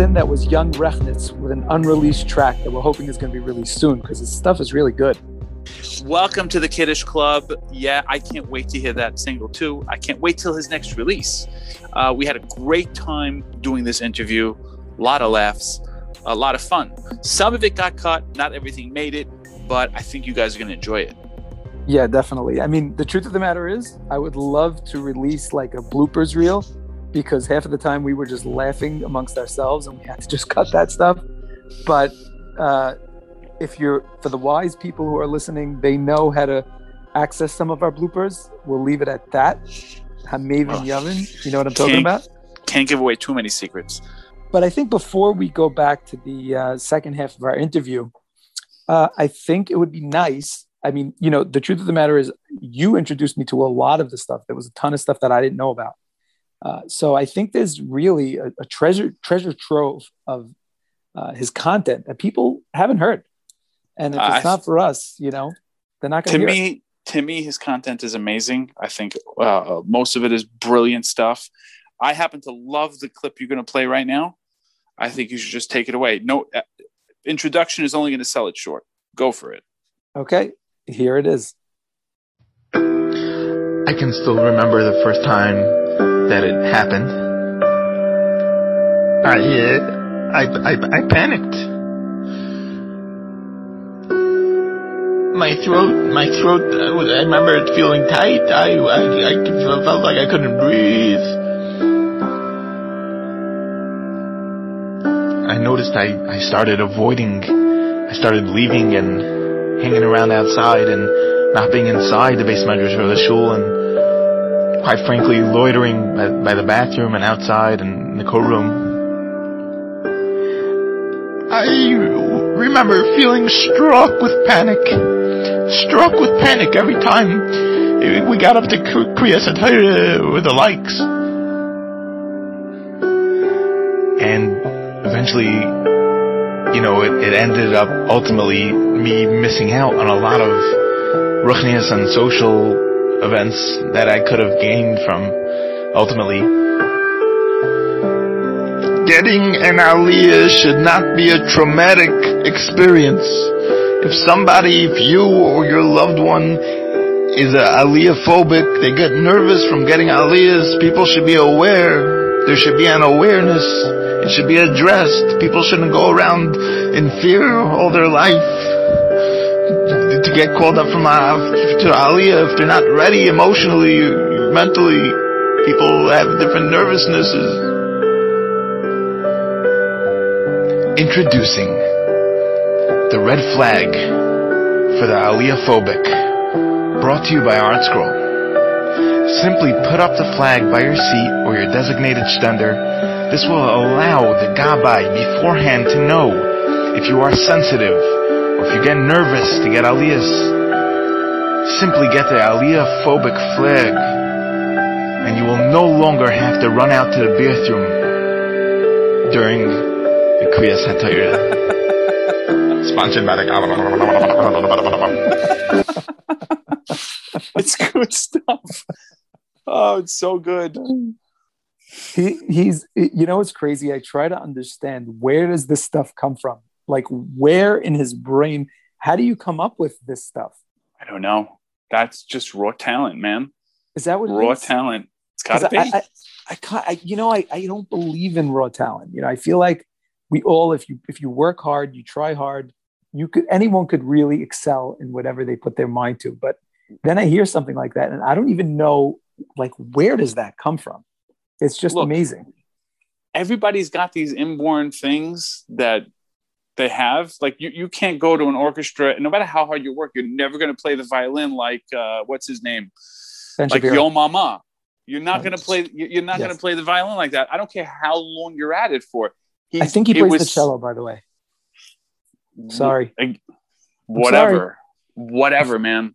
In, that was Young Rechnitz with an unreleased track that we're hoping is going to be released soon because his stuff is really good. Welcome to the Kiddush Club. Yeah, I can't wait to hear that single too. I can't wait till his next release. Uh, we had a great time doing this interview, a lot of laughs, a lot of fun. Some of it got cut, not everything made it, but I think you guys are going to enjoy it. Yeah, definitely. I mean, the truth of the matter is, I would love to release like a bloopers reel because half of the time we were just laughing amongst ourselves and we had to just cut that stuff. But uh, if you're for the wise people who are listening, they know how to access some of our bloopers. We'll leave it at that. Hamaven Yavin, you know what I'm talking about? Can't give away too many secrets. But I think before we go back to the uh, second half of our interview, uh, I think it would be nice. I mean, you know, the truth of the matter is, you introduced me to a lot of the stuff. There was a ton of stuff that I didn't know about. Uh, so I think there's really a, a treasure treasure trove of uh, his content that people haven't heard. And if I- it's not for us, you know, they're not to going to hear. it. me to me his content is amazing i think uh, most of it is brilliant stuff i happen to love the clip you're going to play right now i think you should just take it away no uh, introduction is only going to sell it short go for it Okay, here it is. I can still remember the first time that it happened. I, uh, I, I, I panicked. My throat, my throat, I, was, I remember it feeling tight. I, I, I felt like I couldn't breathe. I noticed I, I started avoiding, I started leaving and hanging around outside and not being inside the base measures or the shul and quite frankly loitering by, by the bathroom and outside and in the coat room. I remember feeling struck with panic. Struck with panic every time we got up to Kriyas HaTorah uh, with the likes. And eventually, you know, it, it ended up ultimately me missing out on a lot of ruchnias and social events that I could have gained from ultimately. Getting an aliyah should not be a traumatic experience. If somebody, if you or your loved one is a aliyah phobic, they get nervous from getting aliyahs, people should be aware. There should be an awareness. It should be addressed. People shouldn't go around in fear all their life to get called up from uh, to Aliyah if they're not ready emotionally, mentally. People have different nervousnesses. Introducing the red flag for the Aliyah phobic, brought to you by ArtScroll. Simply put up the flag by your seat or your designated stender. This will allow the gabbai beforehand to know if you are sensitive or if you get nervous to get aliyahs, simply get the aliyah phobic flag and you will no longer have to run out to the bathroom during the Kriyas HaTorah. Sponsored by the it's good stuff. Oh it's so good. He he's you know it's crazy? I try to understand where does this stuff come from like where in his brain how do you come up with this stuff? I don't know. That's just raw talent man. Is that what raw talent. It's gotta be. I, I, I you know I, I don't believe in raw talent. You know i feel like we all if you if you work hard you try hard you could anyone could really excel in whatever they put their mind to. But then i hear something like that and i don't even know like where does that come from? It's just Look, amazing. everybody's got these inborn things that they have. Like you, you can't go to an orchestra, and no matter how hard you work, you're never going to play the violin like uh, what's his name, Ben like Shapiro. Yo Mama. You're not going to play. you- You're not going to play the violin like that. I don't care how long you're at it for. He's, i think he plays the cello by the way sorry whatever, whatever, man.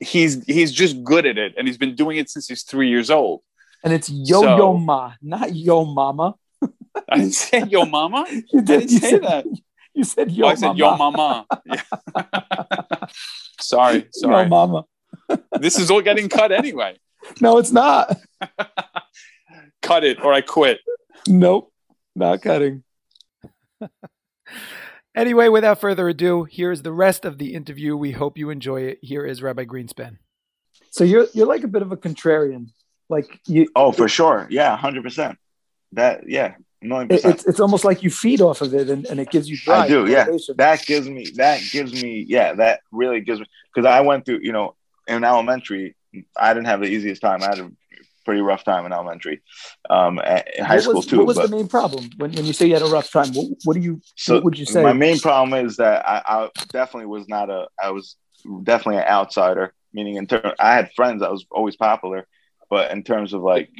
He's he's just good at it, and he's been doing it since he's three years old. and it's yo So- yo ma not yo mama I didn't say yo mama. you I didn't you say said, that. you said yo oh, I mama said yo mama. Sorry, sorry. yo mama this is all getting cut anyway. no it's not Cut it or I quit. nope Not cutting. anyway, without further ado, here's the rest of the interview. We hope you enjoy it. Here is Rabbi Greenspan. So you're you're like a bit of a contrarian. Like you Oh, for sure. Yeah, hundred percent. That yeah, million percent. it's it's almost like you feed off of it and, and it gives you drive. I do, yeah. that gives me that gives me yeah that really gives me because I went through you know in elementary I didn't have the easiest time I had a pretty rough time in elementary um in high what school was, too What was but the main problem when, when you say you had a rough time? What, what do you so what would you say? my main problem is that I, I definitely was not a I was definitely an outsider meaning in terms I had friends I was always popular but in terms of like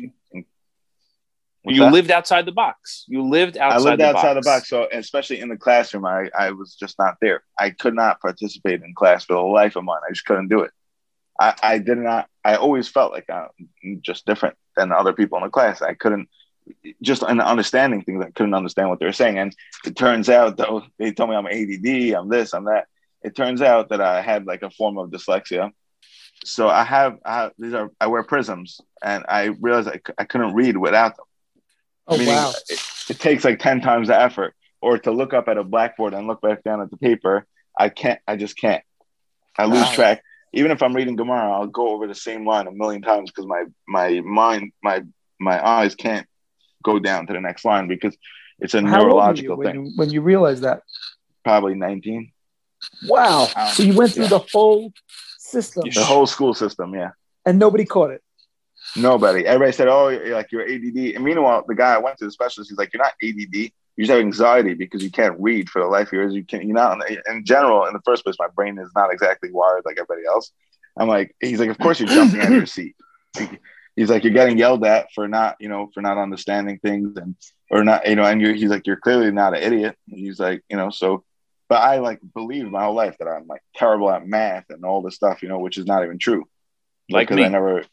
What's you that? lived outside the box. You lived outside. I lived the outside box. the box, so especially in the classroom, I, I was just not there. I could not participate in class for the life of mine. I just couldn't do it. I, I did not. I always felt like I'm just different than other people in the class. I couldn't just in understanding things. I couldn't understand what they were saying, and it turns out though they told me I'm ADD, I'm this, I'm that. It turns out that I had like a form of dyslexia. So I have, I have these are I wear prisms, and I realized I, c- I couldn't read without them oh meaning wow! it, it takes like 10 times the effort or to look up at a blackboard and look back down at the paper i can't i just can't i lose Wow. track even if i'm reading gemara i'll go over the same line a million times because my my mind my my eyes can't go down to the next line because it's a How old were you neurological when thing you, when you realize that? probably 19 Wow! Wow. So you went through Yeah. the whole system the whole school system yeah and nobody caught it. Nobody. Everybody said, "Oh, you're like you're ADD." And meanwhile, the guy I went to, the specialist, he's like, "You're not ADD. You just have anxiety because you can't read for the life of yours. You can't. you know, in general, in the first place, my brain is not exactly wired like everybody else." I'm like, he's like, "Of course you're jumping out of your seat." He's like, "You're getting yelled at for not, you know, for not understanding things and or not, you know." And you're, he's like, "You're clearly not an idiot." He's like, you know, so. But I like believed my whole life that I'm like terrible at math and all this stuff, you know, which is not even true. Like Because me. I never.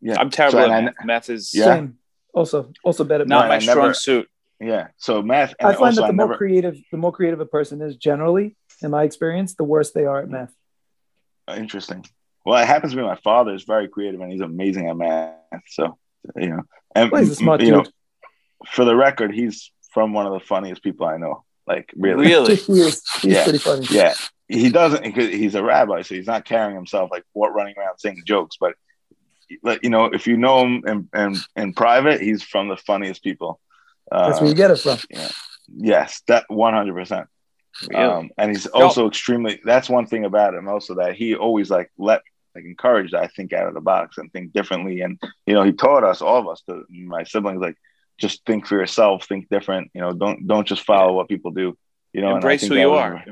Yeah, I'm terrible So, at and math. Math is Yeah. Same. Also, also bad at not math. my I strong never- suit. Yeah. So math. And I find also that the I more never. creative, the more creative a person is, generally, in my experience, the worse they are at math. Interesting. Well, it happens to be my father is very creative and he's amazing at math. So you know, and Well, he's a smart you dude. know, for the record, he's from one of the funniest people I know. Like really, Really? he is. He's Yeah. pretty funny. yeah. He doesn't. He's a rabbi, so he's not carrying himself like what running around saying jokes. But like you know, if you know him in in, in private, he's from the funniest people. That's Uh, where you get it from. Yeah. yes, that one hundred percent. Really? Um, and he's also extremely. That's one thing about him. Also, that he always like let like encouraged I think out of the box and think differently. And you know, he taught us all of us, to my siblings, like just think for yourself, think different. You know, don't don't just follow what people do. You know, embrace who you was- are.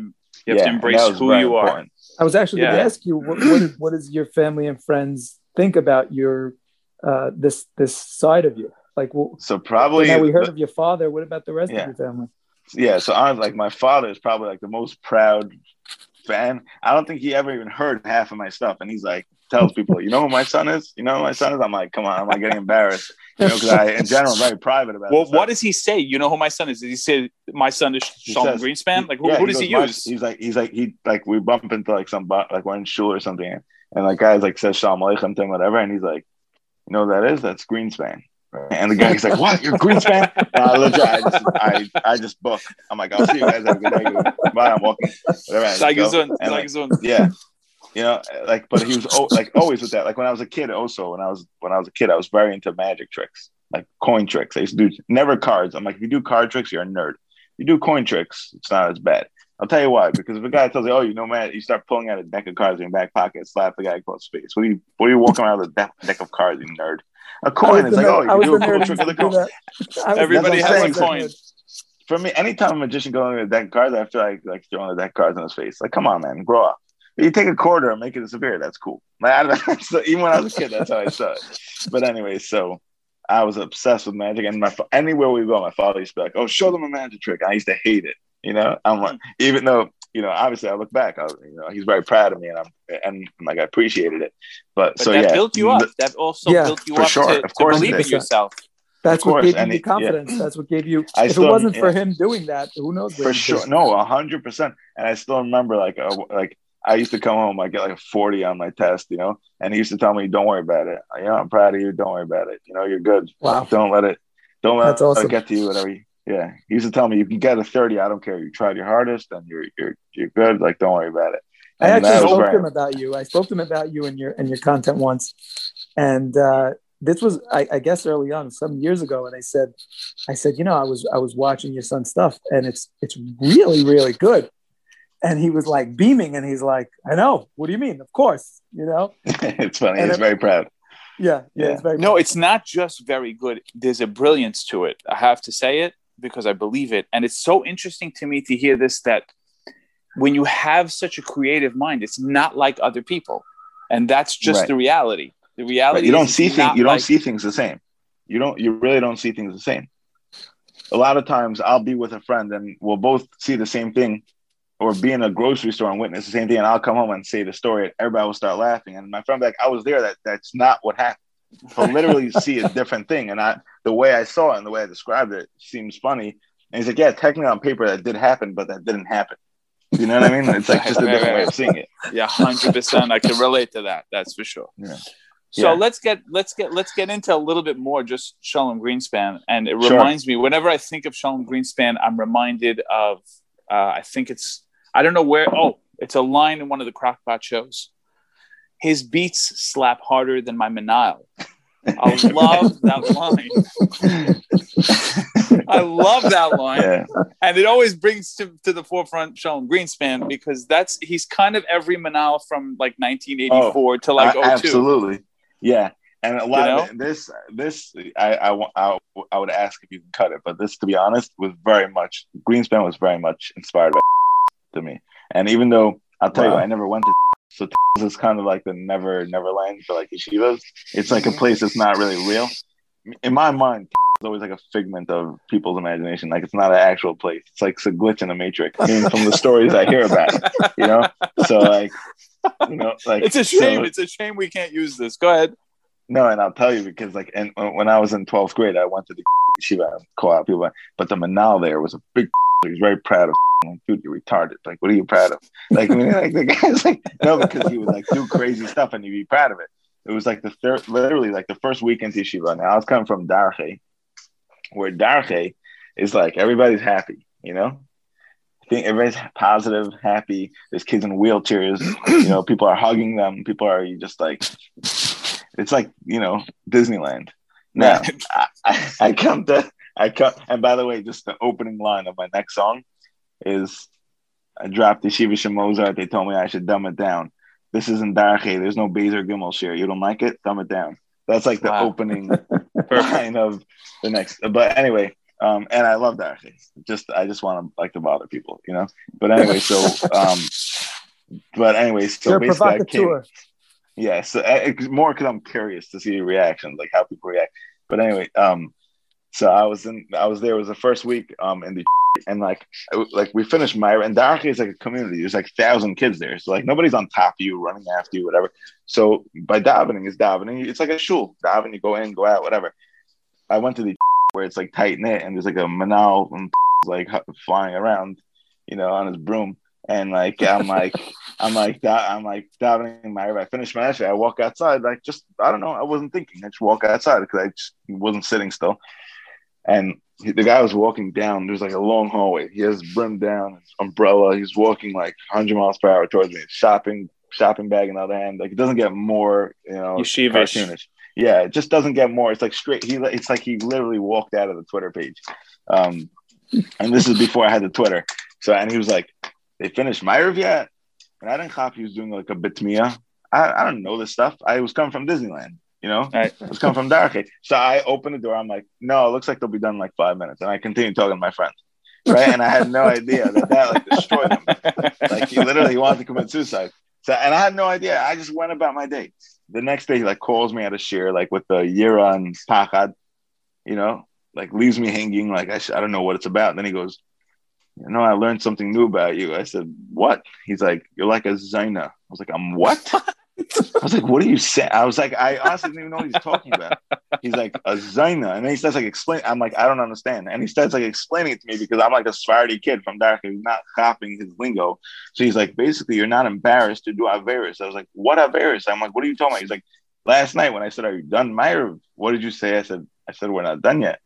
You have yeah, to embrace who very you are. I was actually going to ask you, what, what, what does your family and friends think about your uh, this this side of you? Like, well, So probably now we heard the- of your father. What about the rest Yeah. of your family? yeah. So I'm like, my father is probably like the most proud fan. I don't think he ever even heard half of my stuff, and he's like tells people, you know who my son is? You know who my son is? I'm like, come on, I'm like getting embarrassed. You know, because I in general I'm very private about. Well, what stuff. does he say? You know who my son is? Did he say my son is Sean says- Greenspan? Like who, Yeah, who does he goes, "My-" use? He's like, he's like, he like we bump into like some bu- like we're in shul or something, and like guys like says Shalom Aleichem to him, whatever, and he's like, you know what that is? That's Greenspan. And the guy's like, "What? You're Greenspan?" I legit, I just, I, I just book. I'm like, "I'll see you guys. Have a good day. Bye. I'm walking. Whatever." Like his go. own, And, like like, yeah you know like but he was al- like always with that like when i was a kid also when i was when i was a kid i was very into magic tricks like coin tricks i used to do never cards i'm like if you do card tricks you're a nerd if you do coin tricks it's not as bad i'll tell you why because if a guy tells you oh you know man you start pulling out a deck of cards in your back pocket slap the guy across the face what are you what are you walking around with a deck, deck of cards you nerd a coin is like oh nerd- I you do a cool trick with a used to do coin that. I was- Everybody has I'm a saying. coin. for me, anytime a magician goes with a deck of cards, I feel like like throwing the deck of cards in his face. Like, come on, man, grow up. You take a quarter and make it disappear. That's cool. Like, I don't, so even when I was a kid, that's how I saw it. But anyway, so I was obsessed with magic, and my anywhere we go, my father used to be like, "Oh, show them a magic trick." I used to hate it. You know, I'm like, even though you know, obviously, I look back, I you know, he's very proud of me, and I'm and like I appreciated it. But, But so that yeah, built you up. That also Yeah, built you for up sure. to, Of course it believe in did. yourself. That's what course, gave you the it- yeah. confidence. That's what gave you. I if still- it wasn't for him doing that, who knows? for sure no a hundred percent and i still remember like uh, like i used to come home i get like a 40 on my test you know and he used to tell me don't worry about it you know i'm proud of you don't worry about it you know you're good Wow. don't let it don't let That's awesome. it get to you whatever you, Yeah, he used to tell me "If you can get a thirty. I don't care. You tried your hardest, and you're you're you're good. Like don't worry about it. I actually spoke to him about you. I spoke to him about you and your and your content once, and uh, this was I, I guess early on, some years ago. And I said, I said, you know, I was I was watching your son's stuff, and it's it's really really good. And he was like beaming, and he's like, I know. What do you mean? Of course, you know. it's funny. And He's it- very proud. Yeah, yeah. Yeah. It's very No, it's not just very good. There's a brilliance to it. I have to say it because I believe it. And it's so interesting to me to hear this that when you have such a creative mind, it's not like other people. And that's just Right. the reality. The reality But you don't is see things. You don't like- see things the same. You don't. You really don't see things the same. A lot of times, I'll be with a friend and we'll both see the same thing, or be in a grocery store and witness the same thing, and I'll come home and say the story, and everybody will start laughing. And my friend like, "I was there. That that's not what happened." But literally see a different thing, and I the way I saw it and the way I described it seems funny. And he's like, "Yeah, technically on paper that did happen, but that didn't happen." You know what I mean? It's like just a different right, way of seeing it. Yeah, hundred percent. I can relate to that. That's for sure. Yeah. So Yeah. let's get let's get let's get into a little bit more just Shalom Greenspan, and it Sure. reminds me whenever I think of Shalom Greenspan, I'm reminded of uh, I think it's I don't know where. Oh, it's a line in one of the Crockpot shows. His beats slap harder than my Manile. I love that line. I love that line Yeah, and it always brings to, to the forefront Shalom Greenspan because that's he's kind of every Manal from like 1984 to like I- 02. absolutely. Yeah, and a lot know? of it, this this I, I I I would ask if you can cut it, but this to be honest was very much Greenspan was very much inspired by to me. And even though I'll tell you, I never went to so this is kind of like the never never land for like yeshivas. It's like a place that's not really real. In my mind, it's always like a figment of people's imagination. Like it's not an actual place. It's like it's a glitch in the matrix. I mean, from the stories I hear about, you know. So like, you know, like It's a so- shame. it's a shame we can't use this. Go ahead. no, and I'll tell you because like, and uh, when I was in twelfth grade, I went to the yeshiva out people, but the manal there was a big. He was very proud of. Like, dude, you're retarded. Like, what are you proud of? Like, I mean, like the guy's like, no, because he would like do crazy stuff and he'd be proud of it. It was like the third, literally like the first weekend yeshiva. Now I was coming from Darche, where Darche is like everybody's happy, you know. I think everybody's positive, happy. There's kids in wheelchairs. You know, people are hugging them. People are just like, it's like you know Disneyland. Now I, I, I come to I cut. and by the way, just the opening line of my next song is I dropped the Shiva Shemozart. They told me I should dumb it down. This isn't Darche. There's no Bezer Gimel share. You don't like it? Dumb it down. That's like the Wow. opening line of the next. But anyway, um, and I love Darche. Just I just want to like to bother people, you know. But anyway, so um, but anyway, so You're basically I came, yeah, so uh, it's more because I'm curious to see the reactions, like how people react. But anyway, um, so I was in, I was there. It was the first week, um, in the and like, like we finished Myra, and Darche is like a community. There's like thousand kids there, so like nobody's on top of you, running after you, whatever. So by davening is davening. It's like a shul. Daven, you go in, go out, whatever. I went to the where it's like tight knit, and there's like a manal and like flying around, you know, on his broom, and like I'm like. I'm like that. I'm like davening my. I finished my essay. I walk outside. Like just I don't know. I wasn't thinking. I just walk outside because I just wasn't sitting still. And he- the guy was walking down. There's like a long hallway. He has brim down, his umbrella. He's walking like 100 miles per hour towards me. Shopping, shopping bag in the other hand. Like it doesn't get more, you know, Yeshivish. cartoonish. Yeah, it just doesn't get more. It's like straight. He. It's like he literally walked out of the Twitter page. Um, and this is before I had the Twitter. So and he was like, "They finished Myriv yet?" And I didn't cop he was doing like a bitmia. I, I don't know this stuff. I was coming from Disneyland, you know? Right. Was coming from Darche. So I open the door. I'm like, no, it looks like they'll be done in like five minutes. And I continue talking to my friends. Right. And I had no idea that that like destroyed him. Like he literally wanted to commit suicide. So and I had no idea. I just went about my day. The next day he like calls me out of sheer, like with the year on Pachad, you know, like leaves me hanging, like I, sh- I don't know what it's about. then he goes, you know, I learned something new about you. I said, what? He's like, you're like a Zaina. I was like, I'm what? I was like, what are you saying? I was like, I honestly didn't even know what he's talking about. He's like, a Zaina. And then he starts like explain. I'm like, I don't understand. And he starts like explaining it to me because I'm like a Sephardi kid from Darche who's not copying his lingo. So he's like, basically, you're not embarrassed to do Averis. I was like, what Averis? I'm like, what are you talking about? He's like, last night when I said, are you done, Meyer? What did you say? I said, I said, we're not done yet.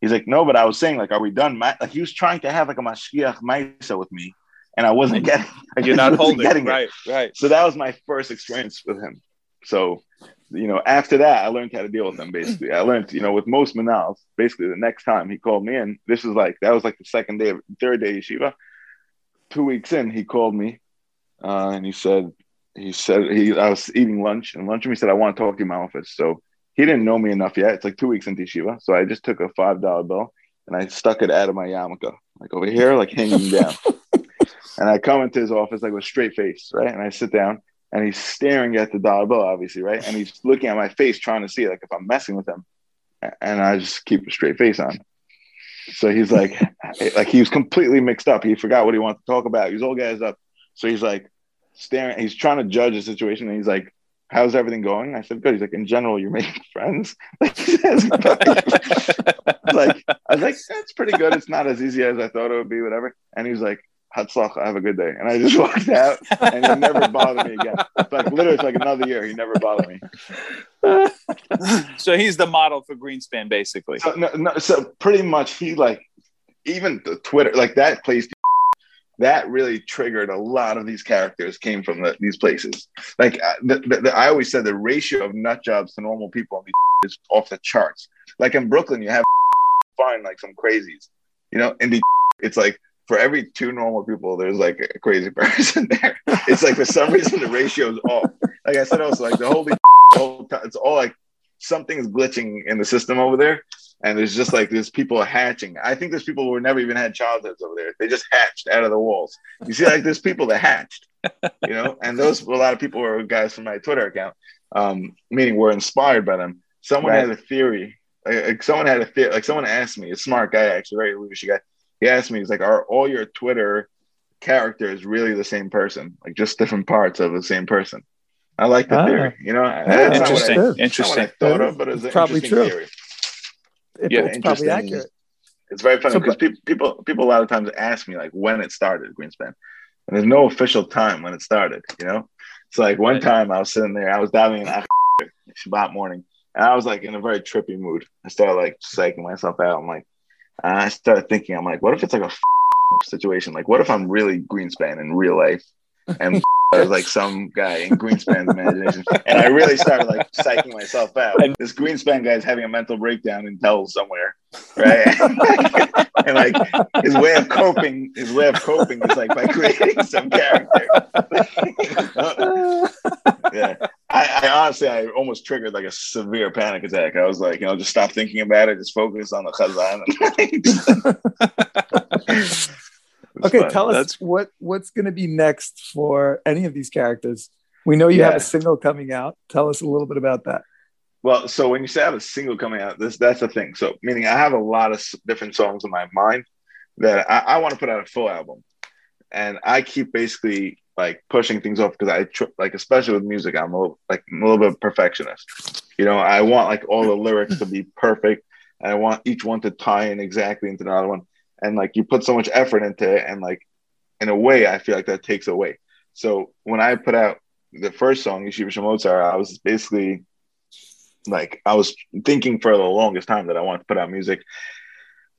He's like, no, but I was saying, like, are we done? Ma-? Like, he was trying to have like a mashkiach maisa with me, and I wasn't getting. You're not holding getting it. right, right. So that was my first experience with him. So, you know, after that, I learned how to deal with him. Basically, I learned, you know, with most manals, basically the next time he called me in, this was like that was like the second day, of, third day of yeshiva. Two weeks in, he called me, uh, and he said, he said he I was eating lunch and lunch, and he said I want to talk to you in my office. So he didn't know me enough yet. It's like two weeks into yeshiva, so I just took a five dollar bill and I stuck it out of my yarmulke, like over here, like hanging down. and I come into his office like with straight face, right? And I sit down and he's staring at the dollar bill, obviously, right? And he's looking at my face, trying to see like if I'm messing with him. And I just keep a straight face on. So he's like, like he was completely mixed up. He forgot what he wanted to talk about. He was all guys up. So he's like staring. He's trying to judge the situation, and he's like, "How's everything going?" I said, "Good." He's like, "In general, you're making friends." Like, I was like, "That's pretty good. It's not as easy as I thought it would be, whatever." And he was like, Hatzlach, have a good day. And I just walked out and he never bothered me again. It's like literally it's like another year. He never bothered me. so he's the model for Greenspan, basically. So, no, no, so pretty much he like even the Twitter, like that place that really triggered a lot of these characters came from the, these places. Like uh, the, the, the, I always said, the ratio of nut jobs to normal people is off the charts. Like in Brooklyn, you have find like some crazies, you know. In the it's like for every two normal people, there's like a crazy person there. It's like for some reason the ratio is off. Like I said, also like the holy, whole time, it's all like something is glitching in the system over there. And there's just like there's people hatching. I think there's people who never even had childhoods over there. They just hatched out of the walls. You see, like there's people that hatched, you know, and those a lot of people were guys from my Twitter account, um, meaning were inspired by them. Someone Right. had a theory. Like, someone had a theory. Like someone asked me, a smart guy actually, very leadership guy. He asked me, he's like, "Are all your Twitter characters really the same person? Like just different parts of the same person?" I like the Ah. theory. You know, that's not I- Interesting. not I Interesting. thought of, but it's an Probably interesting true. theory. It- Yeah, it's probably accurate. It's very funny So, because people, people, people a lot of times ask me like when it started, Greenspan, and there's no official time when it started. You know, it's like one time I was sitting there, I was diving in Shabbat morning, and I was like in a very trippy mood. I started like psyching myself out. I'm like, and I started thinking, I'm like, what if it's like a situation? Like, what if I'm really Greenspan in real life, and I was like some guy in Greenspan's imagination, and I really started like psyching myself out. This Greenspan guy is having a mental breakdown in Dell somewhere, right? and like his way of coping, his way of coping is like by creating some character. yeah, I, I honestly, I almost triggered like a severe panic attack. I was like, you know, just stop thinking about it, just focus on the chazan. Okay, But tell us That's- what what's going to be next for any of these characters. We know you have a single coming out. Tell us a little bit about that. Well, so when you say I have a single coming out, this that's the thing. So meaning I have a lot of different songs in my mind that I, I want to put out a full album, and I keep basically like pushing things off because I tr- like especially with music, I'm a, like I'm a little bit perfectionist. You know, I want like all the lyrics to be perfect, I want each one to tie in exactly into another one. And like you put so much effort into it, and like in a way, I feel like that takes away. So when I put out the first song, Yeshiva Shemozar, I was basically like I was thinking for the longest time that I wanted to put out music.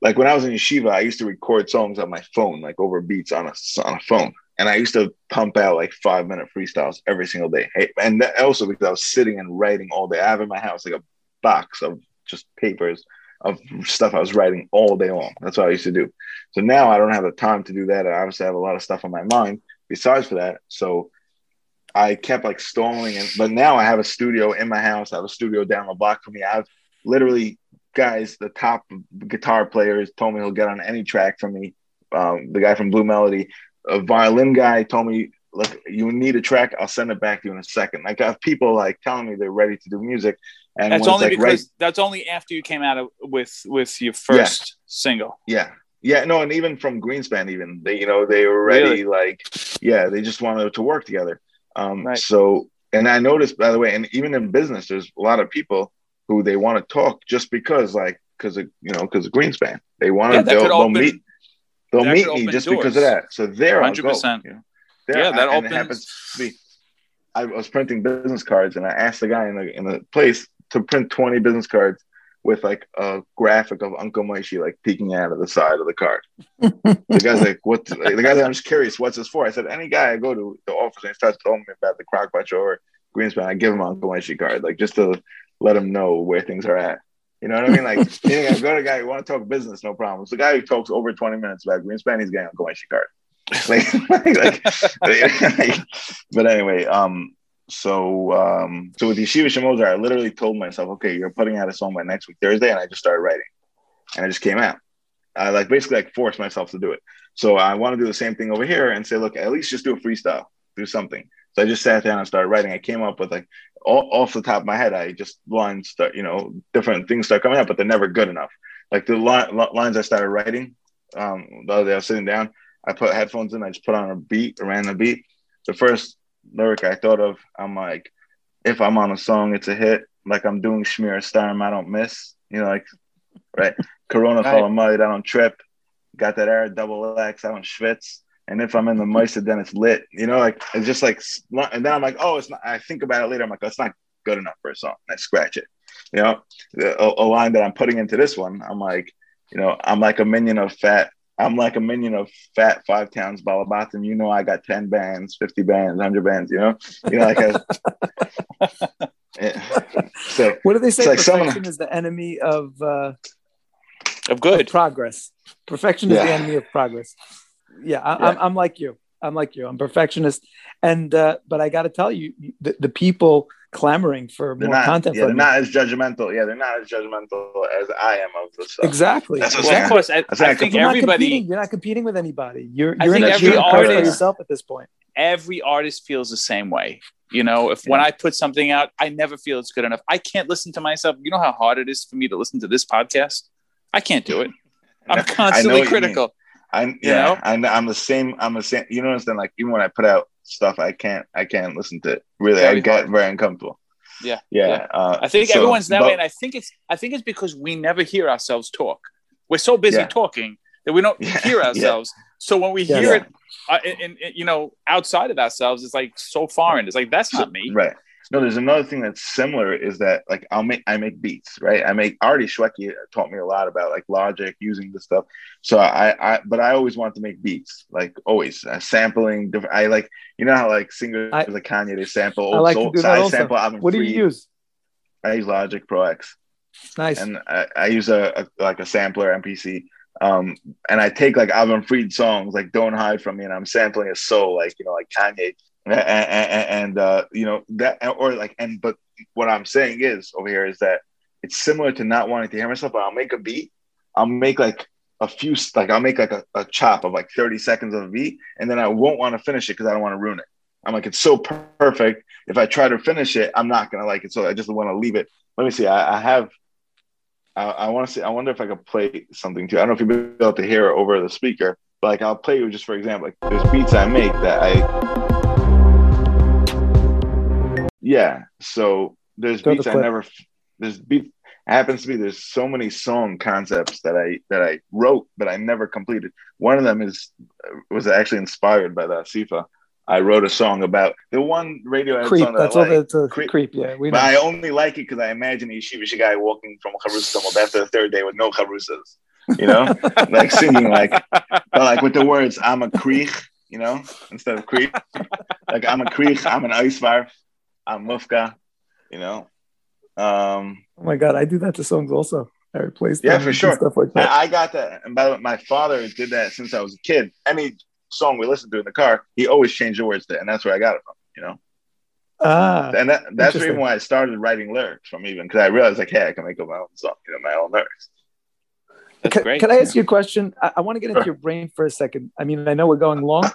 Like when I was in yeshiva, I used to record songs on my phone, like over beats on a on a phone, and I used to pump out like five minute freestyles every single day. And also because I was sitting and writing all day. I have in my house like a box of just papers of stuff I was writing all day long. That's what I used to do. So now I don't have the time to do that. I obviously have a lot of stuff on my mind besides for that. So I kept like stalling and but now I have a studio in my house. I have a studio down the block from me. I've literally guys, the top guitar players told me he'll get on any track from me. Um, the guy from Blue Melody, a violin guy told me, look, you need a track, I'll send it back to you in a second. Like I have people like telling me they're ready to do music. And That's only like, because right- that's only after you came out of, with with your first single. Yeah. Yeah, no, and even from Greenspan, even they, you know, they were ready, like, yeah, they just wanted to work together. Um, Right. so, and I noticed, by the way, and even in business, there's a lot of people who they want to talk just because, like, because of you know, because of Greenspan, they want Yeah, to, they'll, they'll open- meet, they'll meet me open just because of that. So there, I'll go. 100%. You know? There, Yeah, that I- and opens- happens to be. I was printing business cards, and I asked the guy in the in the place to print 20 business cards with like a graphic of Uncle Moishi like peeking out of the side of the card. the guy's like, "What?" The, the guy's like, "I'm just curious. What's this for?" I said, "Any guy I go to the office and he starts telling me about the Crockpot or Greenspan, I give him Uncle Moishi card, like just to let him know where things are at." You know what I mean? Like, yeah, I go to a guy who want to talk business, no problem. It's the guy who talks over 20 minutes about Greenspan, he's getting Uncle Moishi card. like, like, like, but anyway, um, so um, so with Yeshiva Shemozer, I literally told myself, okay, you're putting out a song by next week Thursday, and I just started writing, and I just came out. I like basically like forced myself to do it. So I want to do the same thing over here and say, look, at least just do a freestyle, do something. So I just sat down and started writing. I came up with like all, off the top of my head, I just lines start, you know, different things start coming up, but they're never good enough. Like the li- lines I started writing, um, the other day I was sitting down, I put headphones in, I just put on a beat, a random beat. The first lyric I thought of, I'm like, if I'm on a song, it's a hit. Like I'm doing Schmier Starm, I don't miss. You know, like, right? Corona right. full mud, I don't trip. Got that air double X, I don't schwitz. And if I'm in the Meister, then it's lit. You know, like it's just like, and then I'm like, oh, it's not. I think about it later. I'm like, that's not good enough for a song. I scratch it. You know, a, a line that I'm putting into this one, I'm like, you know, I'm like a minion of fat I'm like a minion of fat five towns Balabatim. You know, I got 10 bands, 50 bands, 100 bands, you know? You know, like I, yeah. So what do they say? Like Perfection someone, is the enemy of uh, of good of progress. Perfection yeah. is the enemy of progress. Yeah, I, am I'm, I'm like you. I'm like you. I'm perfectionist, and uh, but I got to tell you, the, the people clamoring for they're more not, content. Yeah, they're not as judgmental. Yeah, they're not as judgmental as I am of the stuff. Exactly. That's what well, of course, I, I think you're everybody. Not you're not competing with anybody. You're you're in every artist yourself at this point. Every artist feels the same way. You know, if yeah. when I put something out, I never feel it's good enough. I can't listen to myself. You know how hard it is for me to listen to this podcast. I can't do it. I'm constantly critical. I'm yeah, I'm, I'm the same. I'm the same. You know, understand? Like even when I put out stuff, I can't, I can't listen to it. Really, I get hard. very uncomfortable. Yeah, yeah. yeah. Uh, I think so, everyone's that but, way, and I think it's, I think it's because we never hear ourselves talk. We're so busy yeah. talking that we don't yeah. hear ourselves. So when we hear it, uh, in, in, you know, outside of ourselves, it's like so foreign. It's like that's not me. Right. No, there's another thing that's similar is that like I'll make I make beats, right? I make Artie Schwecki taught me a lot about like logic using this stuff. So I I but I always want to make beats, like always uh, sampling. I like you know how like singers I, like Kanye they sample old I like soul, to do that also. sample What do you use? I use Logic Pro X. Nice. And I, I use a, a, like a sampler MPC. Um, and I take like Avram Fried songs like "Don't Hide from Me" and I'm sampling a soul like you know like Kanye and, and, uh, you know that or like and but what i'm saying is over here is that it's similar to not wanting to hear myself but i'll make a beat i'll make like a few like i'll make like a, a chop of like 30 seconds of a beat and then i won't want to finish it because i don't want to ruin it i'm like it's so perfect if i try to finish it i'm not gonna like it so i just want to leave it let me see i, I have I, I want to see. I wonder if I could play something too. I don't know if you'll be able to hear it over the speaker, but like I'll play you just for example. Like there's beats I make that I yeah. So there's beats the I never. There's beat happens to be there's so many song concepts that I that I wrote but I never completed. One of them is uh, was actually inspired by the Sifa. I wrote a song about the one radio creep. Song that that's all. That's a creep. creep. Yeah, we. Know. But I only like it because I imagine a yeshivish guy walking from Jerusalem after the third day with no charusas, you know, like singing like, like with the words "I'm a creek," you know, instead of creep, like I'm a creek, I'm an ice bar. I'm Mufka, you know. Um, oh my god, I do that to songs also. I replaced yeah for sure stuff like that. I, I got that, and by the way, my father did that since I was a kid. Any song we listened to in the car, he always changed the words to, and that's where I got it from. You know. Ah, and that, that's the reason why I started writing lyrics from even because I realized like, hey, I can make up my own song, you know, my own lyrics. That's can, great. Can I ask you a question? I, I want to get into sure. your brain for a second. I mean, I know we're going long.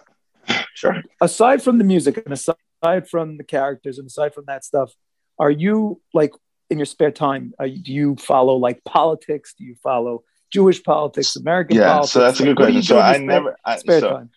sure. Aside from the music and aside aside from the characters and aside from that stuff, are you like in your spare time? You, do you follow like politics? Do you follow Jewish politics, American yeah, politics? so that's a good question. So I never, I, spare so, time.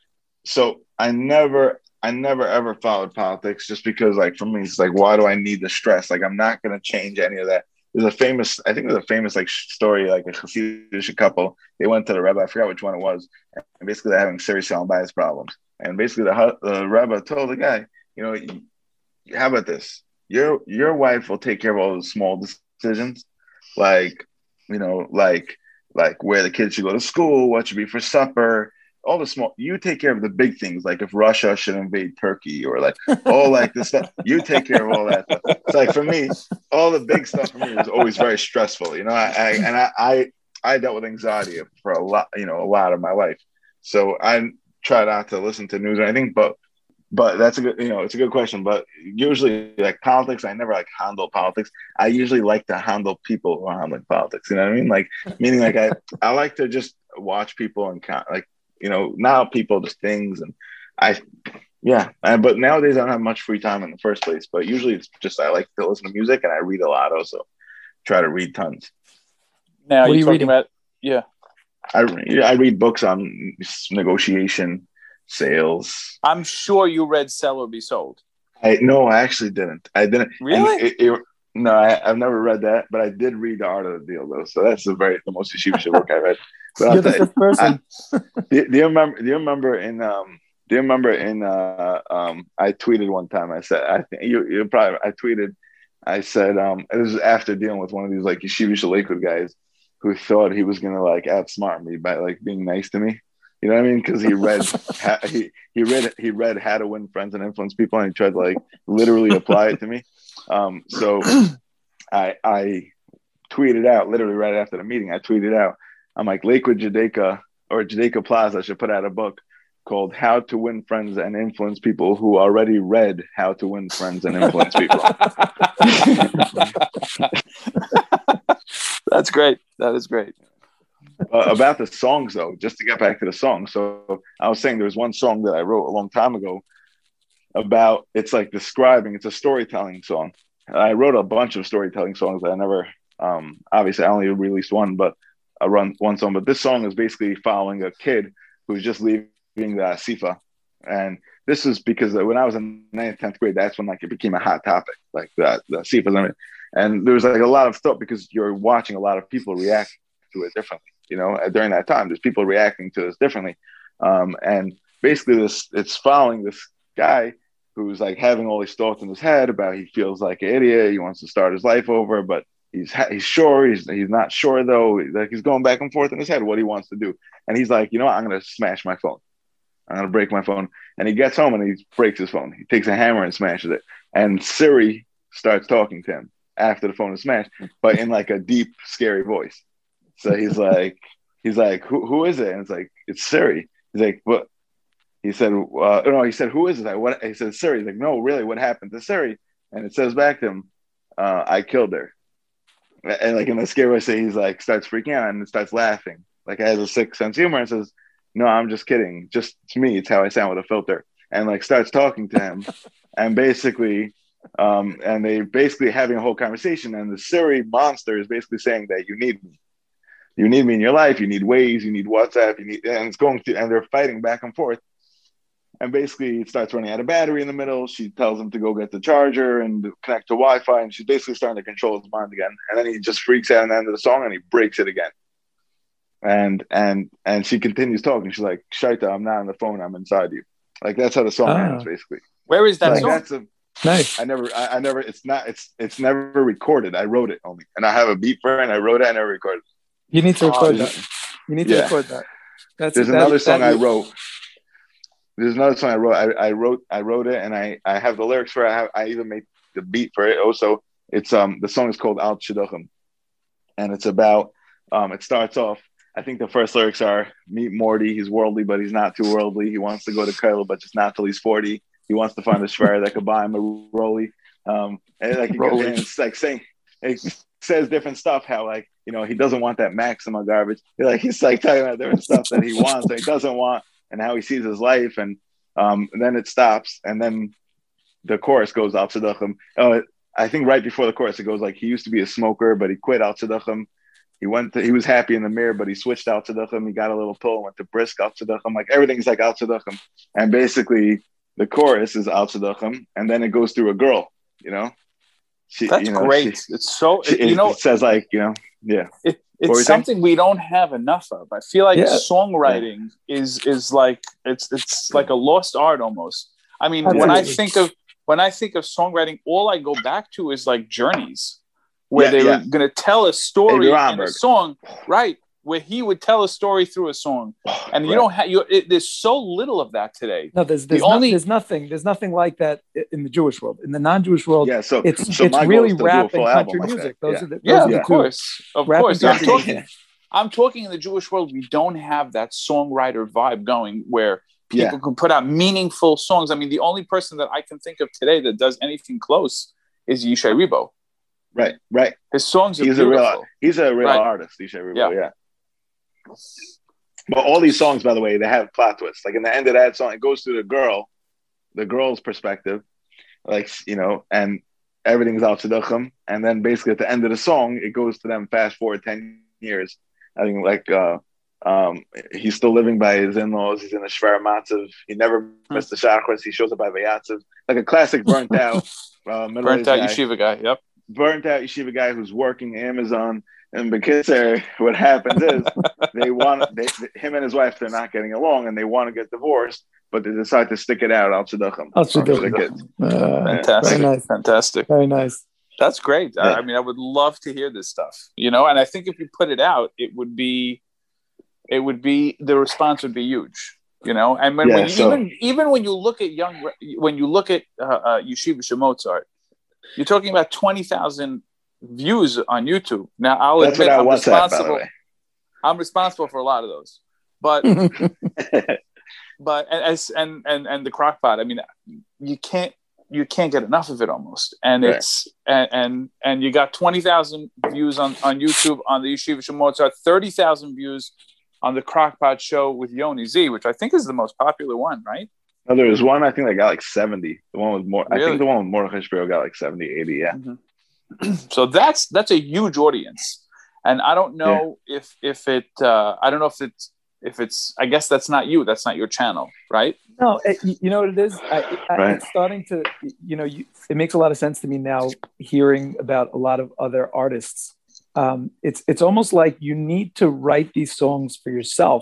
So I never, I never ever followed politics just because, like, for me, it's like, why do I need the stress? Like, I'm not going to change any of that. There's a famous, I think there's a famous like story, like a Hasidic couple. They went to the Rebbe, I forgot which one it was, and basically they're having serious bias problems. And basically the, the Rebbe told the guy, you know, how about this? Your your wife will take care of all the small decisions, like you know, like like where the kids should go to school, what should be for supper, all the small. You take care of the big things, like if Russia should invade Turkey or like all like this stuff. You take care of all that stuff. It's like for me, all the big stuff for me was always very stressful. You know, I, I and I, I I dealt with anxiety for a lot, you know, a lot of my life. So I try not to listen to news or anything, but but that's a good you know it's a good question. But usually like politics i never like handle politics. I usually like to handle people who are handling politics you know what i mean? Like meaning like i i like to just watch people and count like you know now people just things and i yeah and, but nowadays i don't have much free time in the first place but usually it's just i like to listen to music and i read a lot also. Try to read tons. Now What are you you talking reading? about yeah. i read, I read books on negotiation sales I'm sure you read Sell or Be Sold. I no, I actually didn't. I didn't. Really? it- it- no, I, I've never read that, but I did read the Art of the Deal though. So that's the very the most yeshivish book I read. But I'll You're the tell you, fifth person. do, do you remember? Do you remember in um? Do you remember in uh um? I tweeted one time. I said I think you you probably I tweeted. I said um. It was after dealing with one of these like yeshivish Lakewood guys who thought he was gonna like outsmart me by like being nice to me. You know what I mean? Because he read ha, he he read he read How to Win Friends and Influence People, and he tried to like literally apply it to me. Um, so I I tweeted out literally right after the meeting. I tweeted out, I'm like Lakewood Judaica or Judaica Plaza should put out a book called How to Win Friends and Influence People who already read How to Win Friends and Influence People. That's great. That is great. Uh, about the songs though just to get back to the song. So i was saying there was one song that i wrote a long time ago about it's like describing it's a storytelling song. I wrote a bunch of storytelling songs that i never um obviously i only released one but i run one song. But this song is basically following a kid who's just leaving the sifa. And this is because when i was in ninth 10th grade that's when like it became a hot topic like the, the sifas and there was like a lot of stuff because you're watching a lot of people react to it differently you know during that time. There's people reacting to this differently. Um, and basically this it's following this guy who's like having all these thoughts in his head about he feels like an idiot he wants to start his life over but he's he's sure he's he's not sure though. Like he's going back and forth in his head what he wants to do. And he's like you know what? i'm gonna smash my phone. I'm gonna break my phone. And he gets home and he breaks his phone. He takes a hammer and smashes it. And siri starts talking to him after the phone is smashed but in like a deep scary voice so he's like, he's like, who, who is it? And it's like, it's Siri. He's like, what? He said, uh, no, he said, who is it? I, what? He said, Siri. He's like, no, really, what happened to Siri? And it says back to him, uh, I killed her. And like in the scary voice, he's like, starts freaking out and starts laughing. Like has a sick sense of humor and says, no, I'm just kidding. Just to me, it's how I sound with a filter. And like starts talking to him. and basically, um, and they basically having a whole conversation. And the Siri monster is basically saying that you need me you need me in your life. You need Waze. You need WhatsApp. You need, and it's going to, and they're fighting back and forth. And basically, it starts running out of battery in the middle. She tells him to go get the charger and connect to Wi-Fi, and she's basically starting to control his mind again. And then he just freaks out at the end of the song, and he breaks it again. And and and she continues talking. She's like, "Shaita, I'm not on the phone. I'm inside you." Like that's how the song Oh. ends, basically. Where is that like song? that's a Nice. I never, I, I never, it's not, it's, it's never recorded. I wrote it only, and I have a beat for it, and I wrote it, and I never recorded. You need to Oh, record There's, that. You need to Yeah. record that. That's there's that- another song that- I wrote. There's another song I wrote. I, I wrote, I wrote it, and I, I have the lyrics for it. I, have, I even made the beat for it. Also, it's um, the song is called Al Shidduchim, and it's about, um, it starts off. I think the first lyrics are meet Morty. He's worldly, but he's not too worldly. He wants to go to Kylo, but just not till he's 40. He wants to find a Schwer that could buy him a Rolly. Um, and like, it goes- Rolly. and it's like saying, it says different stuff. How like, you know, he doesn't want that Maxima garbage. Like he's like talking about different stuff that he wants and he doesn't want, and how he sees his life. And, um, and then it stops, and then the chorus goes out Tzedachim. Oh, I think right before the chorus, it goes like he used to be a smoker, but he quit out Tzedachim. He went to, he was happy in the mirror, but he switched out Tzedachim. He got a little pill went to brisk out Tzedachim. Like everything's like out Tzedachim. And basically the chorus is out Tzedachim, and then it goes through a girl, you know? She, That's you know, great. she- it's so she- you know it says like, you know, yeah. it, it's something we don't have enough of. I feel like Yeah. songwriting is is like it's it's like a lost art almost. I mean, when I think of when I think of songwriting, all I go back to is like journeys. where Yeah, they yeah. were going to tell a story in a song, right? Where he would tell a story through a song, and you don't have you. It, there's so little of that today. No, there's there's, The no- only- there's nothing there's nothing like that in the Jewish world. In the non-Jewish world, Yeah, so it's so it's really is to do a rap and country album like music. that. Those Yeah. are the those Yeah, are the of course, of Rap course. I'm talking. I'm talking in the Jewish world. We don't have that songwriter vibe going where people Yeah. can put out meaningful songs. I mean, the only person that I can think of today that does anything close is Yishai Ribo. Right, right. His songs are He's a beautiful. real he's a real Right. artist, Ishay Ribo, Yeah. yeah. But all these songs, by the way, they have plot twists. Like in the end of that song, it goes to the girl, the girl's perspective, like you know, and everything's out to. And then basically at the end of the song, it goes to them fast forward ten years. I think like uh um he's still living by his in-laws, he's in a Shver Matzav, he never missed the chakras, he shows up by Vayatzav. Like a classic burnt out uh Burnt out yeshiva guy. Yep. burnt out yeshiva guy who's working Amazon. And Bekitzer, what happens is they want they, him and his wife they're not getting along and they want to get divorced, but they decide to stick it out al tzedakah. Al or the tzedakah. kids. Uh, Fantastic. Very nice. Fantastic. very nice. That's great. I, Yeah. I mean, I would love to hear this stuff, you know, and I think if you put it out, it would be, it would be, the response would be huge, you know, and when, Yeah, when you, so- even, even when you look at young, when you look at uh, uh, Yeshiva Shemozart, you're talking about 20,000 views on YouTube. Now I'll That's admit what I I'm WhatsApp, by the responsible. way. I'm responsible for a lot of those, but but and as and and and the crock pot i mean you can't you can't get enough of it almost and Right. it's and, and and you got 20,000 views on on youtube on the yeshiva Shel mozart 30,000 views on the crockpot show with yoni z which i think is the most popular one right no, there was one I think that got like 70. The one with more I think the one with Mordechai Shapiro got like 70, 80, yeah. Mm-hmm. so that's that's a huge audience and i don't know if if it uh i don't know if it's if it's i guess that's not you that's not your channel right No, it, you know what it is. I, I, Right. It's starting to, you know, you, it makes a lot of sense to me now hearing about a lot of other artists. Um, it's it's almost like you need to write these songs for yourself,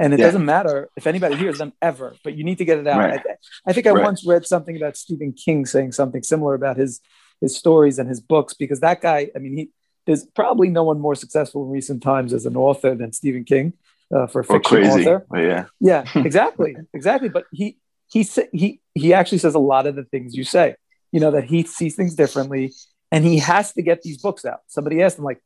and it Yeah. doesn't matter if anybody hears them ever, but you need to get it out. Right. I, I think I Right. once read something about Stephen King saying something similar about his his stories and his books because that guy, I mean, he there's probably no one more successful in recent times as an author than Stephen King uh, for a fiction crazy. author. But yeah. Yeah, exactly, exactly. But he he he he actually says a lot of the things you say. You know that he sees things differently, and he has to get these books out. Somebody asked him like,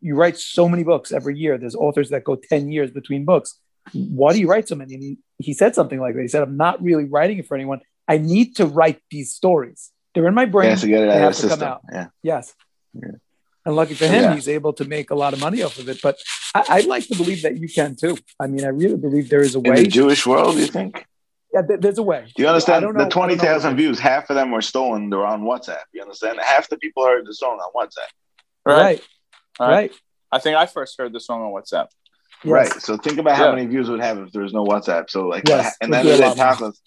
"You write so many books every year. There's authors that go ten years between books. Why do you write so many?" And he, he said something like that. He said, "I'm not really writing it for anyone. I need to write these stories. They're in my brain. has to get it they out have of the to come system. out. Yeah. Yes. Yeah. And lucky for him, Yeah. he's able to make a lot of money off of it. But I, I'd like to believe that you can too. I mean, I really believe there is a In way. the Jewish world, you think? yeah, there- there's a way. Do you I understand? don't know- The I don't 20,000 views, half of them were stolen. They're on WhatsApp. You understand? Half the people heard the song on WhatsApp. Right, right. Right. i think i first heard the song on whatsapp Yes. Right. So think about how many views it would have if there was no WhatsApp. So like, Yes, and then be a they lot more. talk us.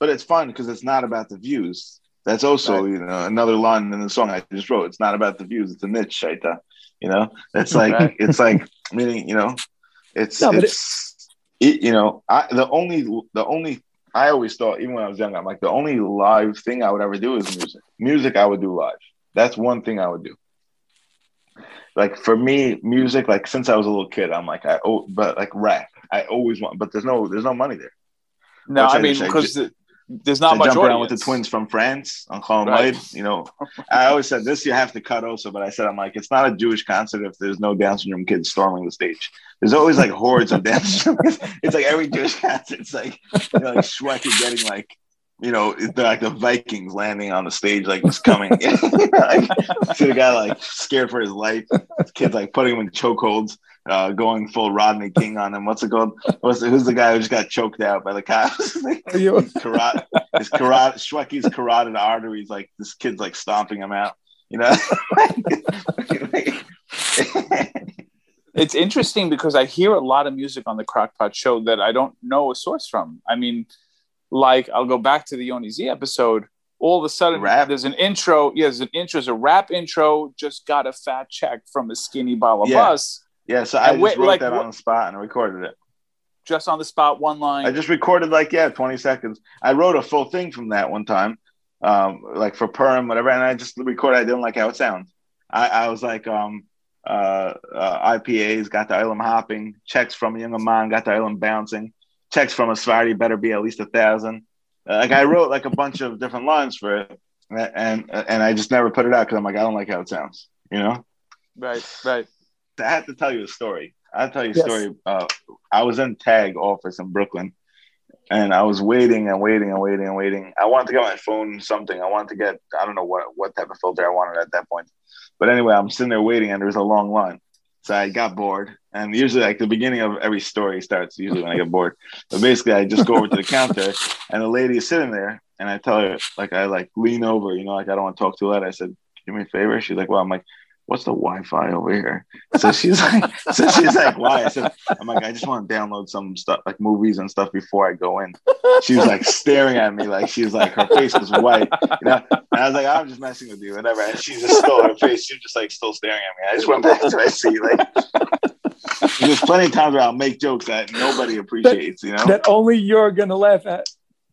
But it's fun because it's not about the views. That's also Right. you know another line in the song I just wrote. It's not about the views. It's a niche, shaita. You know, it's like Right. it's like meaning you know, it's No, it's it, you know I the only the only I always thought even when I was young I'm like the only live thing I would ever do is music. Music I would do live. That's one thing I would do like for me, music, like since I was a little kid, I'm like, I oh, but like rap, I always want, but there's no, there's no money there. no Which i mean because there's not to much jump around with the twins from France on Colin Right. White, you know, I always said this you have to cut also, but I said I'm like, it's not a Jewish concert if there's no Down syndrome kids storming the stage. There's always like hordes of Down syndrome kids. It's like every Jewish concert, it's like you know, like Shwekey getting like. You know, like the Vikings landing on the stage, like it's coming. like, see the guy like scared for his life. His kids like putting him in chokeholds, uh, going full Rodney King on him. What's it called? What's the, who's the guy who just got choked out by the cops? Are you- carot, his carot, Shwekey's carotid arteries, like this kid's like stomping him out. You know, it's interesting because I hear a lot of music on the Crockpot show that I don't know a source from. I mean, like I'll go back to the Yoni Z episode. All of a sudden, Rap. there's an intro. Yeah, there's an intro. There's a rap intro. Just got a fat check from a skinny balabas. yeah. Yeah, so I And just wait, wrote like, that on the spot and I recorded it. Just on the spot, one line. I just recorded like yeah, twenty seconds. I wrote a full thing from that one time, um, like for perm, whatever, and I just recorded. I didn't like how it sounds, I, I was like, um, uh, uh, IPAs got the island hopping. Checks from a young man got the island bouncing. Checks from a Svarty better be at least a thousand. Uh, like I wrote like a bunch of different lines for it, and and I just never put it out because I'm like I don't like how it sounds, you know. Right, right. I have to tell you a story. I have to tell you a Yes. story. Uh, I was in tag office in Brooklyn, and I was waiting and waiting and waiting and waiting. I wanted to get my phone something. I wanted to get I don't know what what type of filter I wanted at that point. But anyway, I'm sitting there waiting, and there's a long line. So I got bored, and usually like the beginning of every story starts usually when I get bored. But basically, I just go over to the counter, and the lady is sitting there, and I tell her like I like lean over, you know, like I don't want to talk too loud. I said, "Do me a favor." She's like, "Well," I'm like, "What's the Wi-Fi over here?" So she's like, "So she's like, why?" I said, "I'm like, I just want to download some stuff like movies and stuff before I go in." She was like staring at me, like she was like her face was white, you know. And I was like, "I'm just messing with you, whatever." And she just still her face, she was just like still staring at me. I just went back to my seat, like. There's plenty of times where I'll make jokes that nobody appreciates, you know. That only you're gonna laugh at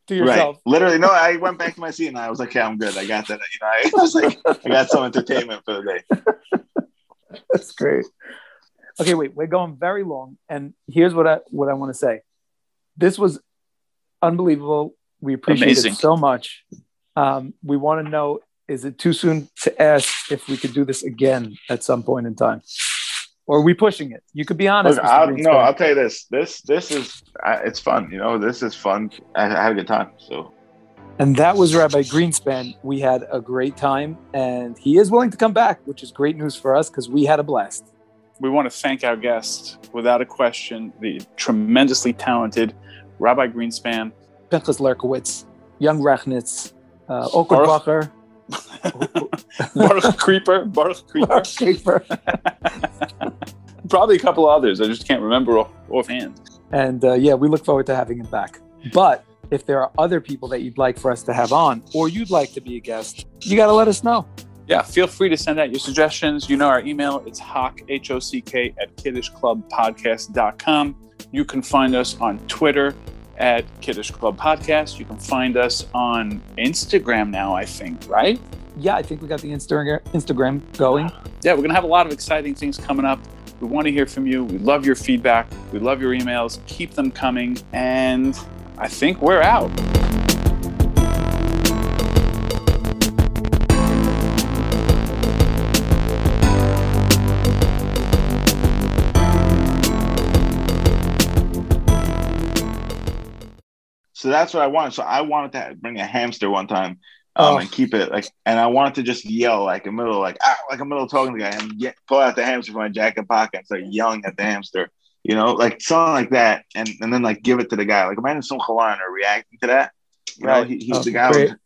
to yourself. Right. Literally, no. I went back to my seat and I was like, "Yeah, I'm good. I got that." You know, I was like, "I got some entertainment for the day." That's great. Okay, wait, we're going very long, and here's what I what I want to say. This was unbelievable. We appreciate Amazing. it so much. Um, we want to know: is it too soon to ask if we could do this again at some point in time, or are we pushing it? You could be honest. Look, I'll, Greenspan. no, I'll tell you this. This this is I, it's fun. You know, this is fun. I, I had a good time. So And that was Rabbi Greenspan. We had a great time, and he is willing to come back, which is great news for us because we had a blast. We want to thank our guest, without a question, the tremendously talented Rabbi Greenspan. Pinchas Lerkowitz, Young Rechnitz, uh, Oker Bacher, Baruch Creeper, Baruch Creeper, Mark Schaefer, probably a couple others. I just can't remember off, offhand. and uh, yeah, we look forward to having him back. But if there are other people that you'd like for us to have on, or you'd like to be a guest, you got to let us know. Yeah, feel free to send out your suggestions. You know our email. It's hock, H-O-C-K, at kiddushclubpodcast.com. You can find us on Twitter at Kiddush Club Podcast. You can find us on Instagram now, I think, right? Yeah, I think we got the Instagram Instagram going. Yeah, we're going to have a lot of exciting things coming up. We want to hear from you. We love your feedback. We love your emails. Keep them coming. And I think we're out. so that's what I wanted. So I wanted to bring a hamster one time. Um, Oh. and keep it like, and I wanted to just yell like in the middle, like ah, like a middle talking to the guy, and get, pull out the hamster from my jacket pocket and start yelling at the hamster, you know, like something like that, and and then like give it to the guy. Like imagine some Hawaiian reacting to that. You know, Right. he, he's Oh, the guy. great.